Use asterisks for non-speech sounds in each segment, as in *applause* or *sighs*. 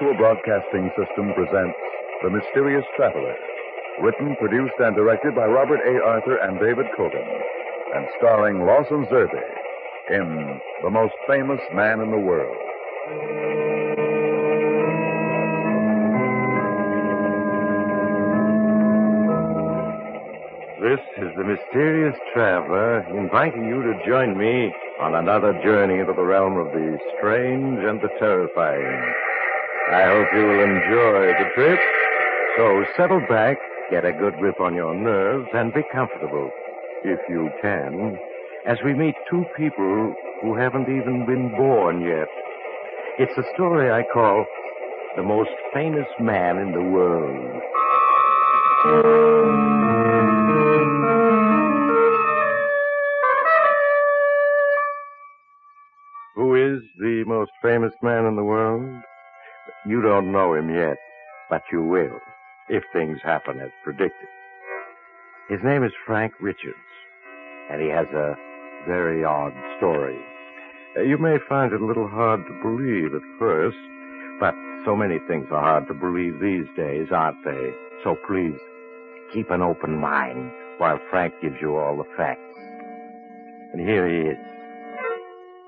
Mutual Broadcasting System presents The Mysterious Traveler, written, produced, and directed by Robert A. Arthur and David Kogan, and starring Lawson Zerbe in The Most Famous Man in the World. This is the mysterious traveler inviting you to join me on another journey into the realm of the strange and the terrifying. I hope you will enjoy the trip. So settle back, get a good grip on your nerves, and be comfortable, if you can, as we meet two people who haven't even been born yet. It's a story I call The Most Famous Man in the World. Who is the most famous man in the world? You don't know him yet, but you will, if things happen as predicted. His name is Frank Richards, and he has a very odd story. Uh, You may find it a little hard to believe at first, but so many things are hard to believe these days, aren't they? So please, keep an open mind while Frank gives you all the facts. And here he is.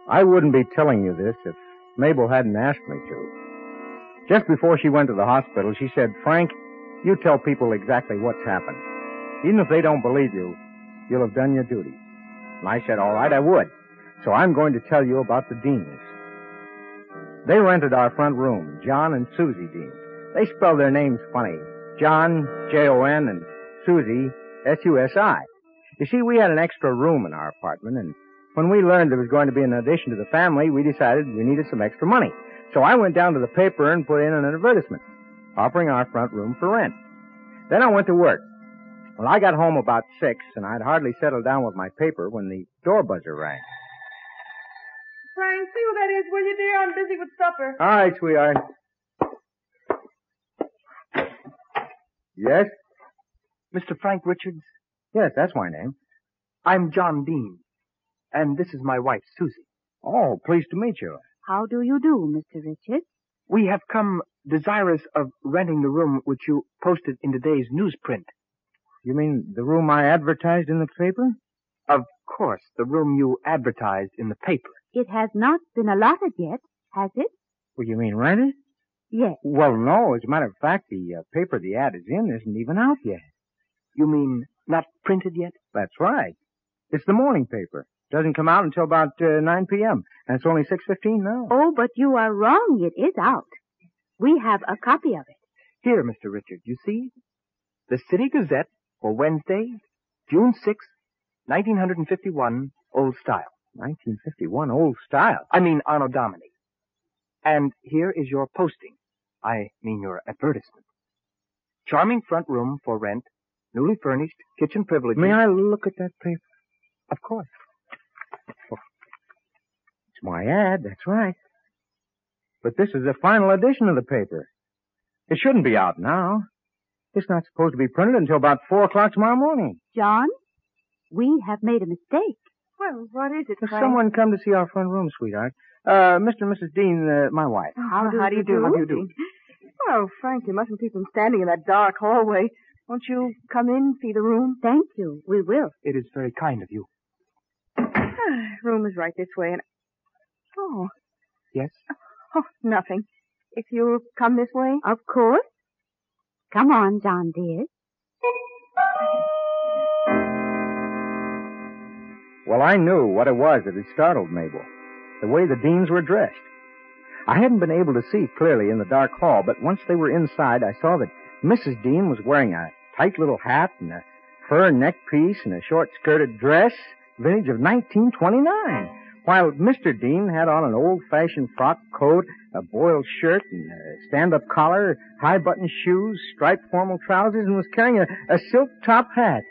I wouldn't be telling you this if Mabel hadn't asked me to. Just before she went to the hospital, she said, Frank, you tell people exactly what's happened. Even if they don't believe you, you'll have done your duty. And I said, all right, I would. So I'm going to tell you about the Deans. They rented our front room, John and Susie Dean. They spell their names funny. John, J-O-N, and Susie, S-U-S-I. You see, we had an extra room in our apartment, and when we learned there was going to be an addition to the family, we decided we needed some extra money. So I went down to the paper and put in an advertisement, offering our front room for rent. Then I went to work. Well, I got home about six, and I'd hardly settled down with my paper when the door buzzer rang. Frank, see who that is, will you, dear? I'm busy with supper. All right, sweetheart. Yes? Mr. Frank Richards, Yes, that's my name. I'm John Dean, and this is my wife, Susie. Oh, pleased to meet you. How do you do, Mr. Richards? We have come desirous of renting the room which you posted in today's newsprint. You mean the room I advertised in the paper? Of course, the room you advertised in the paper. It has not been allotted yet, has it? Well, you mean rented? Yes. Well, no. As a matter of fact, the uh, paper the ad is in isn't even out yet. You mean not printed yet? That's right. It's the morning paper. Doesn't come out until about uh, 9 p.m. And it's only 6.15 now. Oh, but you are wrong. It is out. We have a copy of it. Here, Mr. Richard, you see? The City Gazette for Wednesday, June 6, 1951, old style. 1951, old style. I mean Anno Domini. And here is your posting. I mean your advertisement. Charming front room for rent, newly furnished, kitchen privileges. May I look at that paper? Of course. It's my ad, that's right. But this is the final edition of the paper. It shouldn't be out now. It's not supposed to be printed until about 4 o'clock tomorrow morning. John, we have made a mistake. Well, what is it, Has Frank? someone come to see our front room, sweetheart? Uh, Mr. and Mrs. Dean, uh, my wife. How do, How do you do? How do you do? Oh, Frank, you mustn't keep them standing in that dark hallway. Won't you come in, see the room? Thank you. We will. It is very kind of you. *sighs* room is right this way, and oh, Yes? oh, nothing. If you'll come this way. Of course. Come on, John dear. Well, I knew what it was that had startled Mabel. The way the Deans were dressed. I hadn't been able to see clearly in the dark hall, but once they were inside, I saw that Mrs. Dean was wearing a tight little hat and a fur neck piece and a short skirted dress, vintage of 1929. While Mr. Dean had on an old fashioned frock coat, a boiled shirt and a stand up collar, high button shoes, striped formal trousers, and was carrying a, a silk top hat.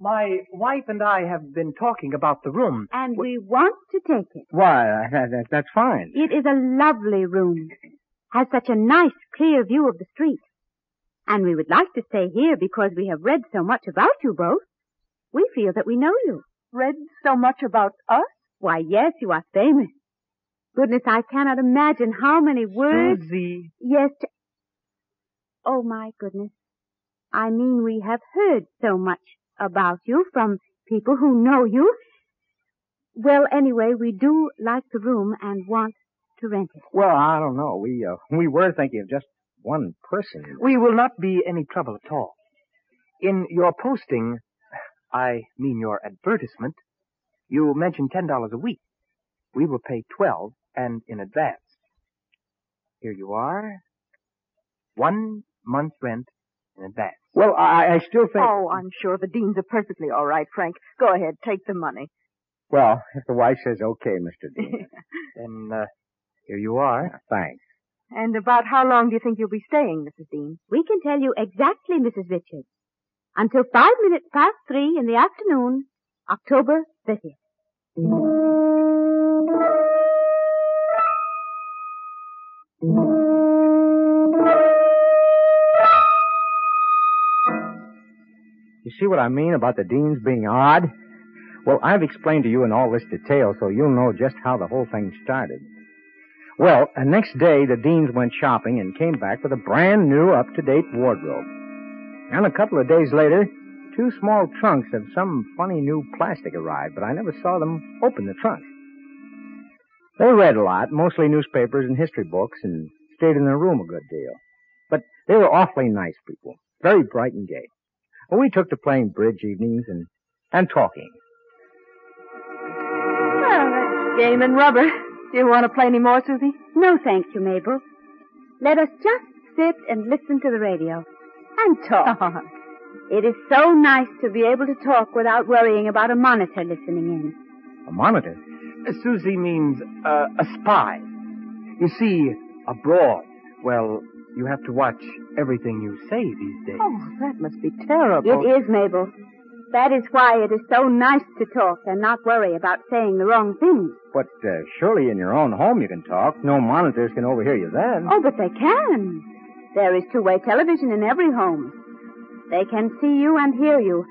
My wife and I have been talking about the room. And we want to take it. Why, uh, that, that, that's fine. It is a lovely room. Has such a nice, clear view of the street. And we would like to stay here because we have read so much about you both. We feel that we know you. Read so much about us? Why, yes, you are famous. Goodness, I cannot imagine how many words. Susie. Yes. To... Oh, my goodness. I mean, we have heard so much about you from people who know you. Well, anyway, we do like the room and want to rent it. Well, I don't know. We uh, we were thinking of just one person. We will not be any trouble at all. In your posting, I mean your advertisement, you mentioned ten dollars a week. We will pay twelve and in advance. Here you are. One month's rent in advance. Well, I, I still think. Oh, I'm sure the deans are perfectly all right, Frank. Go ahead, take the money. Well, if the wife says okay, Mr. Dean. *laughs* Then uh, here you are. Thanks. And about how long do you think you'll be staying, Mrs. Dean? We can tell you exactly, Mrs. Richards. Until five minutes past three in the afternoon, October 30th. You see what I mean about the deans being odd? Well, I've explained to you in all this detail so you'll know just how the whole thing started. Well, the next day the deans went shopping and came back with a brand new up-to-date wardrobe. And a couple of days later, two small trunks of some funny new plastic arrived, but I never saw them open the trunk. They read a lot, mostly newspapers and history books, and stayed in their room a good deal. But they were awfully nice people, very bright and gay. Well, we took to playing bridge evenings and, and talking. Well, that's game and rubber. Do you want to play any more, Susie? No, thank you, Mabel. Let us just sit and listen to the radio and talk. *laughs* It is so nice to be able to talk without worrying about a monitor listening in. A monitor? Uh, Susie means uh, a spy. You see, abroad, well, you have to watch everything you say these days. Oh, that must be terrible. It is, Mabel. That is why it is so nice to talk and not worry about saying the wrong things. But uh, surely in your own home you can talk. No monitors can overhear you then. Oh, but they can. There is two-way television in every home. They can see you and hear you.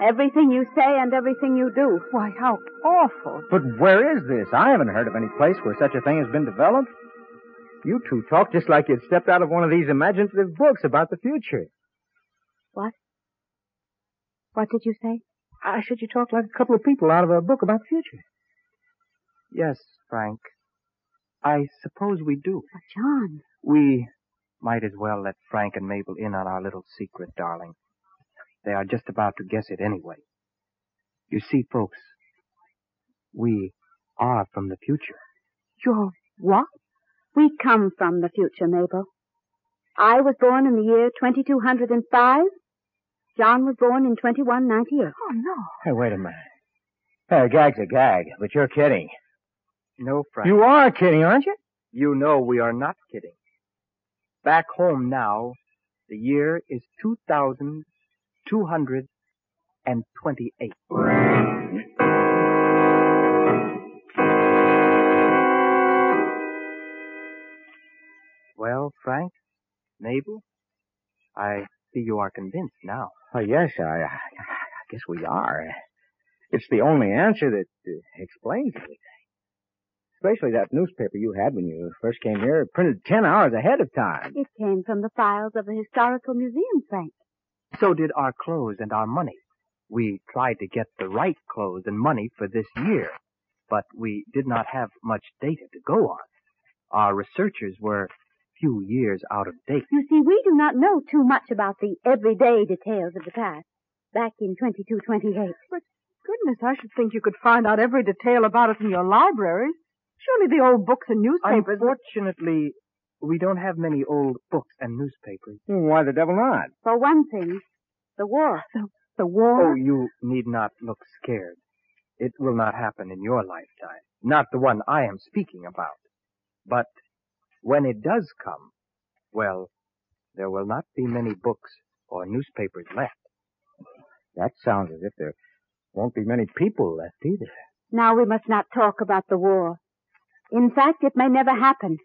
Everything you say and everything you do. Why, how awful. But where is this? I haven't heard of any place where such a thing has been developed. You two talk just like you'd stepped out of one of these imaginative books about the future. What? What did you say? I said you talk like a couple of people out of a book about the future. Yes, Frank. I suppose we do. But John. We might as well let Frank and Mabel in on our little secret, darling. They are just about to guess it anyway. You see, folks, we are from the future. You're what? We come from the future, Mabel. I was born in the year 2205. John was born in 2198. Oh, no. Hey, wait a minute. Hey, a gag's a gag, but you're kidding. No, Frank. You are kidding, aren't you? You know we are not kidding. Back home now, the year is 2228. Well, Frank, Mabel, I see you are convinced now. Oh, yes, I, I, I guess we are. It's the only answer that uh, explains everything. Especially that newspaper you had when you first came here, printed ten hours ahead of time. It came from the files of the Historical Museum, Frank. So did our clothes and our money. We tried to get the right clothes and money for this year, but we did not have much data to go on. Our researchers were few years out of date. You see, we do not know too much about the everyday details of the past. Back in 2228. But goodness, I should think you could find out every detail about it in your libraries. Surely the old books and newspapers. Unfortunately, We don't have many old books and newspapers. Hmm, why the devil not? For one thing, the war. The war? Oh, you need not look scared. It will not happen in your lifetime. Not the one I am speaking about. But when it does come, well, there will not be many books or newspapers left. That sounds as if there won't be many people left either. Now we must not talk about the war. In fact, it may never happen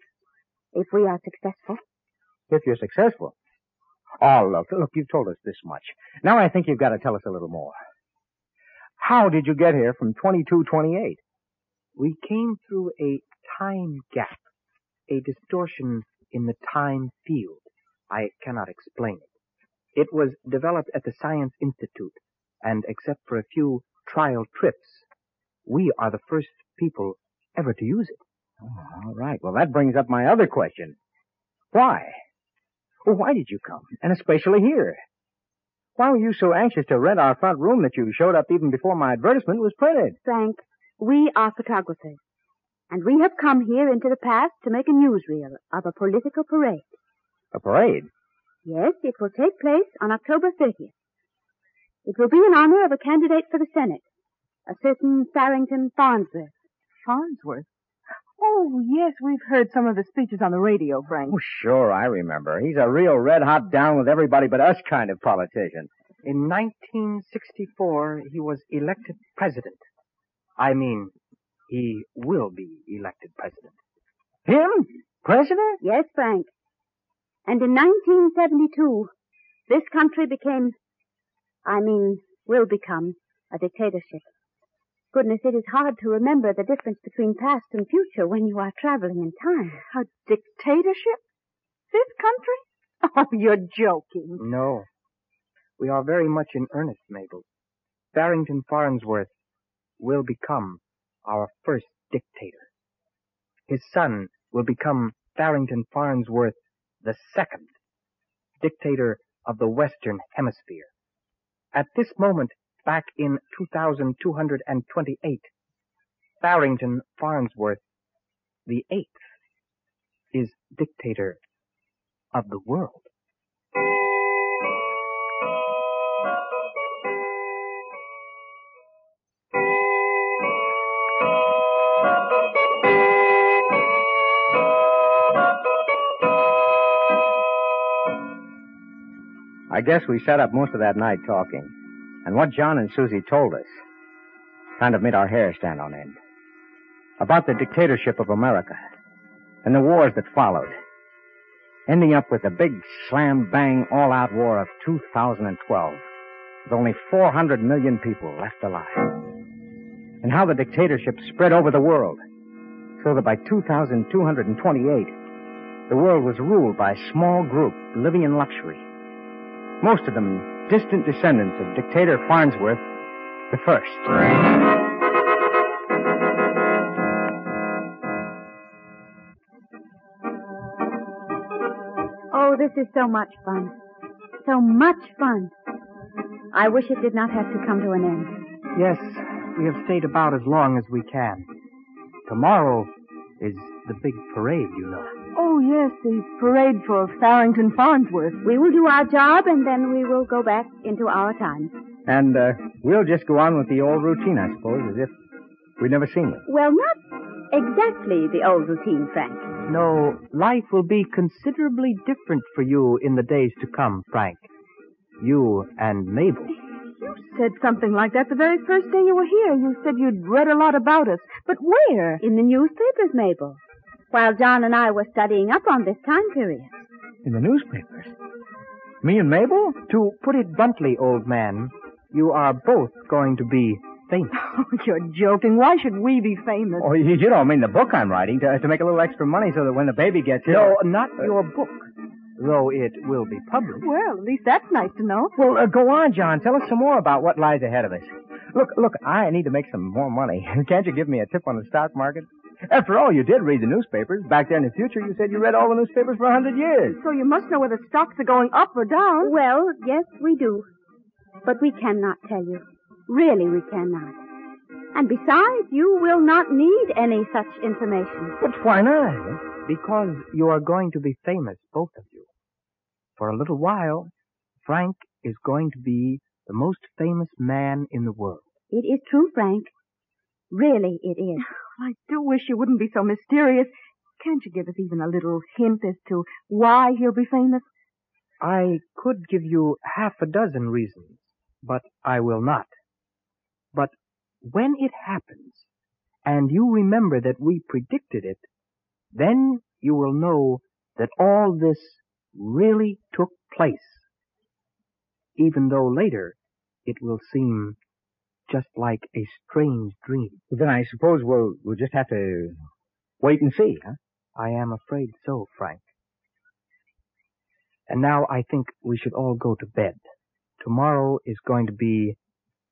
if we are successful. If you're successful. Oh, look, look, you've told us this much. Now I think you've got to tell us a little more. How did you get here from 2228? We came through a time gap, a distortion in the time field. I cannot explain it. It was developed at the Science Institute, and except for a few trial trips, we are the first people ever to use it. Oh, all right. Well, that brings up my other question. Why? Well, why did you come? And especially here? Why were you so anxious to rent our front room that you showed up even before my advertisement was printed? Frank, we are photographers, and we have come here into the past to make a newsreel of a political parade. A parade? Yes, it will take place on October 30th. It will be in honor of a candidate for the Senate, a certain Farrington Farnsworth. Farnsworth? Oh, yes, we've heard some of the speeches on the radio, Frank. Oh, sure, I remember. He's a real red hot down with everybody but us kind of politician. In 1964, he was elected president. I mean, he will be elected president. Him? President? Yes, Frank. And in 1972, this country became, I mean, will become, a dictatorship. Goodness, it is hard to remember the difference between past and future when you are traveling in time. A dictatorship? This country? *laughs* Oh, you're joking. No. We are very much in earnest, Mabel. Barrington Farnsworth will become our first dictator. His son will become Barrington Farnsworth the second, dictator of the Western Hemisphere. At this moment, back in 2228, Barrington Farnsworth the eighth is dictator of the world. I guess we sat up most of that night talking. And what John and Susie told us kind of made our hair stand on end. About the dictatorship of America and the wars that followed. Ending up with the big slam bang all out war of 2012 with only 400 million people left alive. And how the dictatorship spread over the world so that by 2228 the world was ruled by a small group living in luxury. Most of them distant descendants of dictator Farnsworth the First. Oh, this is so much fun. So much fun. I wish it did not have to come to an end. Yes, we have stayed about as long as we can. Tomorrow is the big parade, you know. Oh, yes, the parade for Farrington Farnsworth. We will do our job and then we will go back into our time. And uh, we'll just go on with the old routine, I suppose, as if we'd never seen you. Well, not exactly the old routine, Frank. No, life will be considerably different for you in the days to come, Frank. You and Mabel. You said something like that the very first day you were here. You said you'd read a lot about us. But where? In the newspapers, Mabel. While John and I were studying up on this time period. In the newspapers? Me and Mabel? To put it bluntly, old man, you are both going to be famous. *laughs* Oh, you're joking. Why should we be famous? Oh, you, you don't mean the book I'm writing to, to make a little extra money so that when the baby gets here. No, not your book, though it will be published. Well, at least that's nice to know. Well, uh, go on, John. Tell us some more about what lies ahead of us. Look, look, I need to make some more money. *laughs* Can't you give me a tip on the stock market? After all, you did read the newspapers. Back there in the future, you said you read all the newspapers for a hundred years. So you must know whether stocks are going up or down. Well, yes, we do. But we cannot tell you. Really, we cannot. And besides, you will not need any such information. But why not? Because you are going to be famous, both of you. For a little while, Frank is going to be the most famous man in the world. It is true, Frank. Really, it is. *laughs* I do wish you wouldn't be so mysterious. Can't you give us even a little hint as to why he'll be famous? I could give you half a dozen reasons, but I will not. But when it happens, and you remember that we predicted it, then you will know that all this really took place, even though later it will seem just like a strange dream. Then I suppose we'll, we'll just have to wait and see, huh? I am afraid so, Frank. And now I think we should all go to bed. Tomorrow is going to be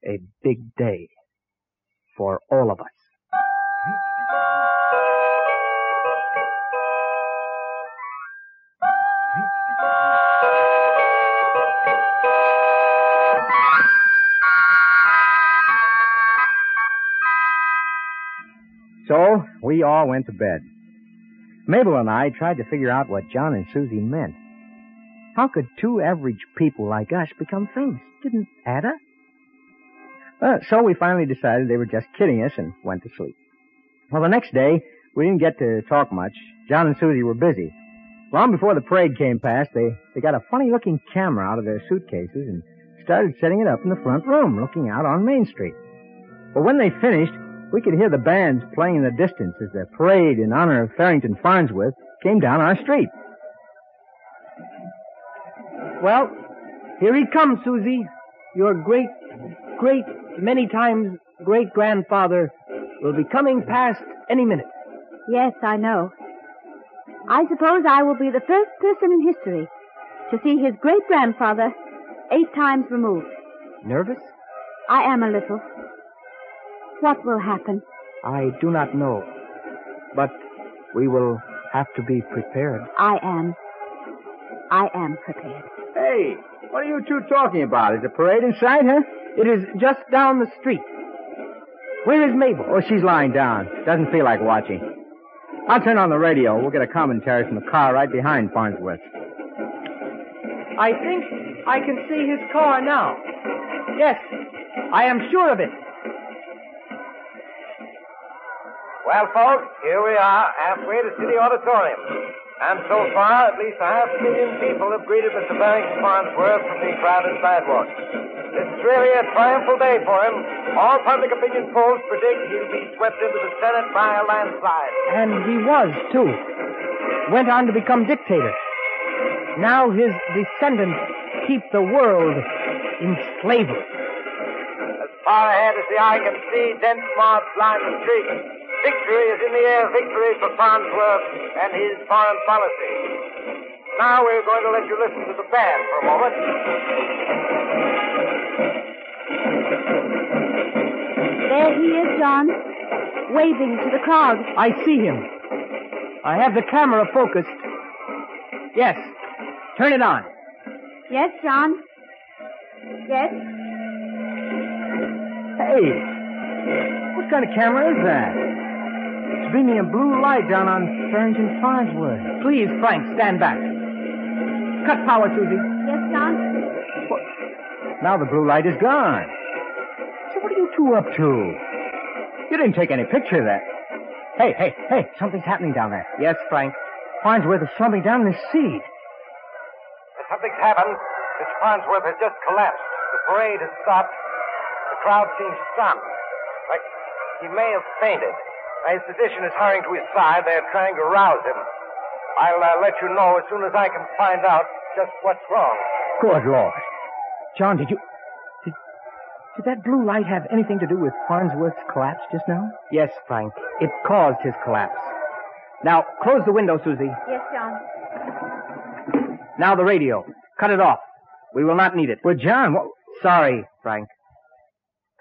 a big day for all of us. We all went to bed. Mabel and I tried to figure out what John and Susie meant. How could two average people like us become famous? Didn't add up. Uh, so we finally decided they were just kidding us and went to sleep. Well, the next day, we didn't get to talk much. John and Susie were busy. Long before the parade came past, they, they got a funny looking camera out of their suitcases and started setting it up in the front room, looking out on Main Street. But when they finished, we could hear the bands playing in the distance as the parade in honor of Farrington Farnsworth came down our street. Well, here he comes, Susie. Your great, great, many times great grandfather will be coming past any minute. Yes, I know. I suppose I will be the first person in history to see his great grandfather eight times removed. Nervous? I am a little. What will happen? I do not know. But we will have to be prepared. I am. I am prepared. Hey, what are you two talking about? Is the parade in sight, huh? It is just down the street. Where is Mabel? Oh, she's lying down. Doesn't feel like watching. I'll turn on the radio. We'll get a commentary from the car right behind Farnsworth. I think I can see his car now. Yes, I am sure of it. Well, folks, here we are, halfway to City Auditorium. And so far, at least a half million people have greeted Mr. Barrington Farnsworth from the crowded sidewalks. This is really a triumphal day for him. All public opinion polls predict he'll be swept into the Senate by a landslide. And he was, too. Went on to become dictator. Now his descendants keep the world in slavery. As far ahead as the eye can see, dense mobs line the streets. Victory is in the air, victory for Farnsworth and his foreign policy. Now we're going to let you listen to the band for a moment. There he is, John, waving to the crowd. I see him. I have the camera focused. Yes. Turn it on. Yes, John. Yes. Hey, what kind of camera is that? It's beaming a blue light down on Farrington Farnsworth. Please, Frank, stand back. Cut power, Susie. Yes, John. Now the blue light is gone. So what are you two up to? You didn't take any picture of that. Hey, hey, hey, something's happening down there. Yes, Frank. Farnsworth is slumping down in his seat. Something's happened. Mr. Farnsworth has just collapsed. The parade has stopped. The crowd seems stunned. Like he may have fainted. His physician is hurrying to his side. They're trying to rouse him. I'll uh, let you know as soon as I can find out just what's wrong. Good Lord. John, did you. Did, did that blue light have anything to do with Farnsworth's collapse just now? Yes, Frank. It caused his collapse. Now, close the window, Susie. Yes, John. Now the radio. Cut it off. We will not need it. Well, John, what. Sorry, Frank.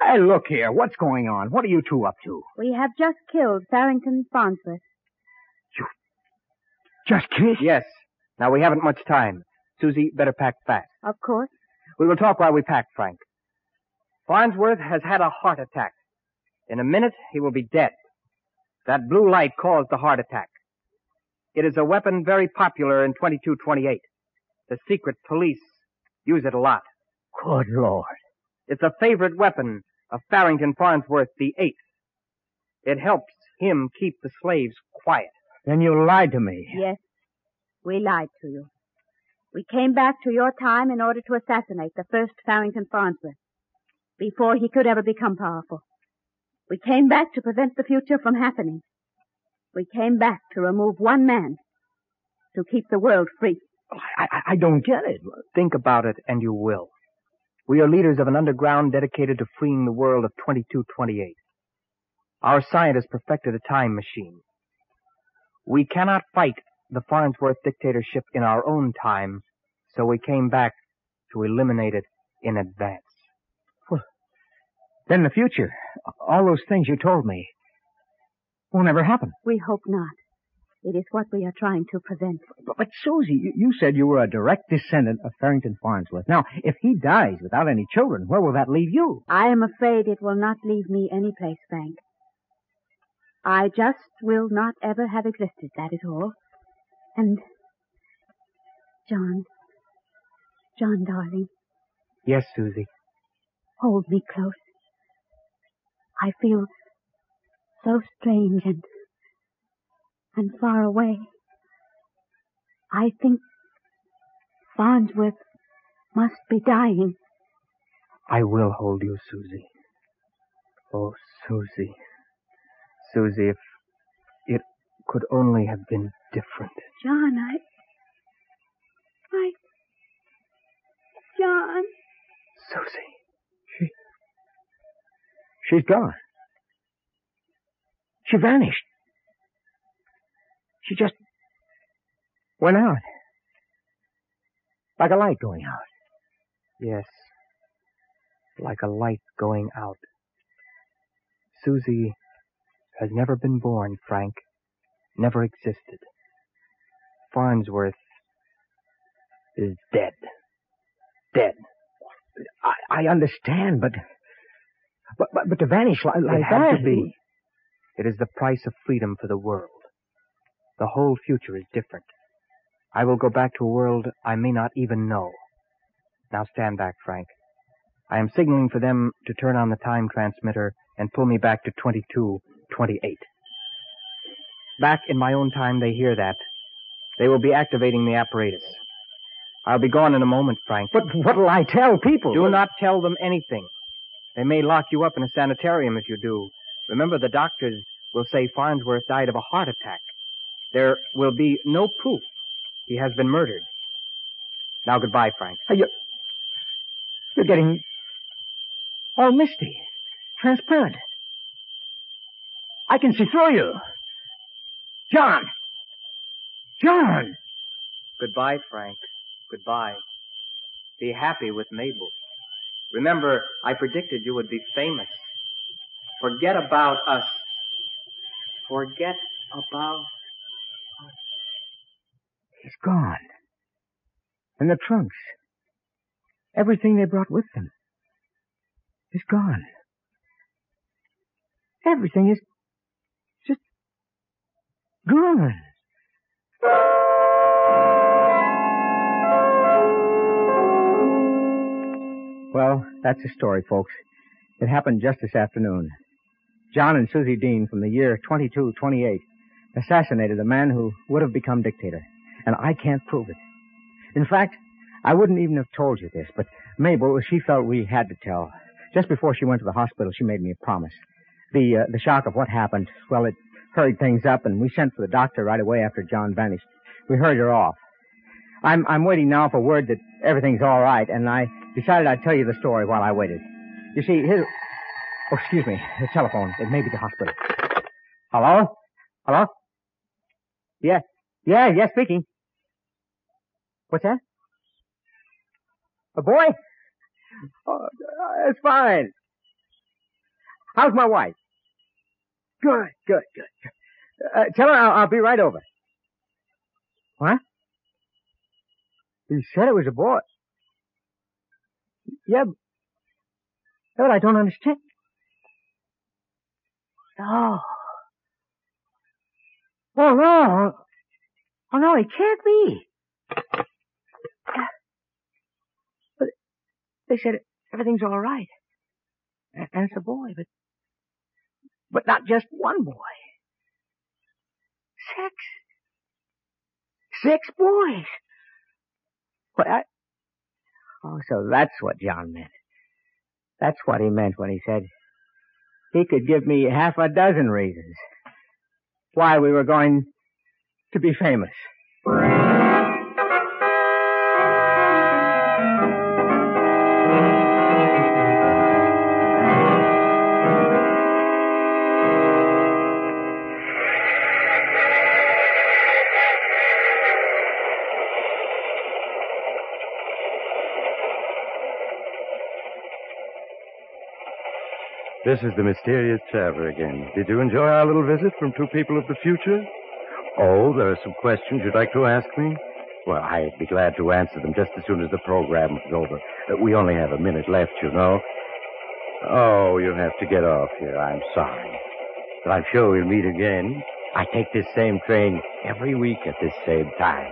Hey, look here. What's going on? What are you two up to? We have just killed Farrington Farnsworth. You Just killed? Yes. Now we haven't much time. Susie, better pack fast. Of course. We will talk while we pack, Frank. Farnsworth has had a heart attack. In a minute, he will be dead. That blue light caused the heart attack. It is a weapon very popular in 2228. The secret police use it a lot. Good Lord. It's a favorite weapon of Farrington Farnsworth the Eighth. It helps him keep the slaves quiet. Then you lied to me. Yes, we lied to you. We came back to your time in order to assassinate the first Farrington Farnsworth before he could ever become powerful. We came back to prevent the future from happening. We came back to remove one man to keep the world free. I, I, I don't get it. Think about it and you will. We are leaders of an underground dedicated to freeing the world of 2228. Our scientists perfected a time machine. We cannot fight the Farnsworth dictatorship in our own time, so we came back to eliminate it in advance. Well, Then the future, all those things you told me, will never happen. We hope not. It is what we are trying to prevent. But, but Susie, you, you said you were a direct descendant of Farrington Farnsworth. Now, if he dies without any children, where will that leave you? I am afraid it will not leave me any place, Frank. I just will not ever have existed, that is all. And, John, John, darling, Yes, Susie. hold me close. I feel so strange and, and far away. I think Farnsworth must be dying. I will hold you, Susie. Oh, Susie. Susie, if it could only have been different. John, I. I. John. Susie. She's gone. She vanished. She just went out. Like a light going out. Yes. Like a light going out. Susie has never been born, Frank. Never existed. Farnsworth is dead. Dead. I, I understand, but, but, but, but to vanish like, like it had that. to be. It is the price of freedom for the world. The whole future is different. I will go back to a world I may not even know. Now stand back, Frank. I am signaling for them to turn on the time transmitter and pull me back to 2228. Back in my own time, they hear that. They will be activating the apparatus. I'll be gone in a moment, Frank. But what'll I tell people? Do not tell them anything. They may lock you up in a sanitarium if you do. Remember, the doctors will say Farnsworth died of a heart attack. There will be no proof he has been murdered. Now, goodbye, Frank. Uh, Are you, you're getting all misty, transparent. I can see through you. John! John! Goodbye, Frank. Goodbye. Be happy with Mabel. Remember, I predicted you would be famous. Forget about us. Forget about. He's gone. And the trunks. Everything they brought with them is gone. Everything is just gone. Well, that's the story, folks. It happened just this afternoon. John and Susie Dean from the year 2228 assassinated a man who would have become dictator. And I can't prove it. In fact, I wouldn't even have told you this, but Mabel, she felt we had to tell. Just before she went to the hospital, she made me a promise. The, uh, the shock of what happened, well, it hurried things up, and we sent for the doctor right away after John vanished. We hurried her off. I'm, I'm waiting now for word that everything's all right, and I decided I'd tell you the story while I waited. You see, his... Oh, excuse me. The telephone. It may be the hospital. Hello? Hello? Yeah. Yeah, yeah, speaking. What's that? A boy? Oh, that's fine. How's my wife? Good, good, good. Uh, tell her I'll, I'll be right over. What? You said it was a boy. Yeah, but I don't understand. Oh. Oh, no. Oh, no, it can't be. But they said everything's all right. And it's a boy, but, but not just one boy. Six. Six boys. But I, oh, so that's what John meant. That's what he meant when he said he could give me half a dozen reasons why we were going to be famous. This is the mysterious traveler again. Did you enjoy our little visit from two people of the future? Oh, there are some questions you'd like to ask me? Well, I'd be glad to answer them just as soon as the program is over. Uh, We only have a minute left, you know. Oh, you'll have to get off here. I'm sorry. But I'm sure we'll meet again. I take this same train every week at this same time.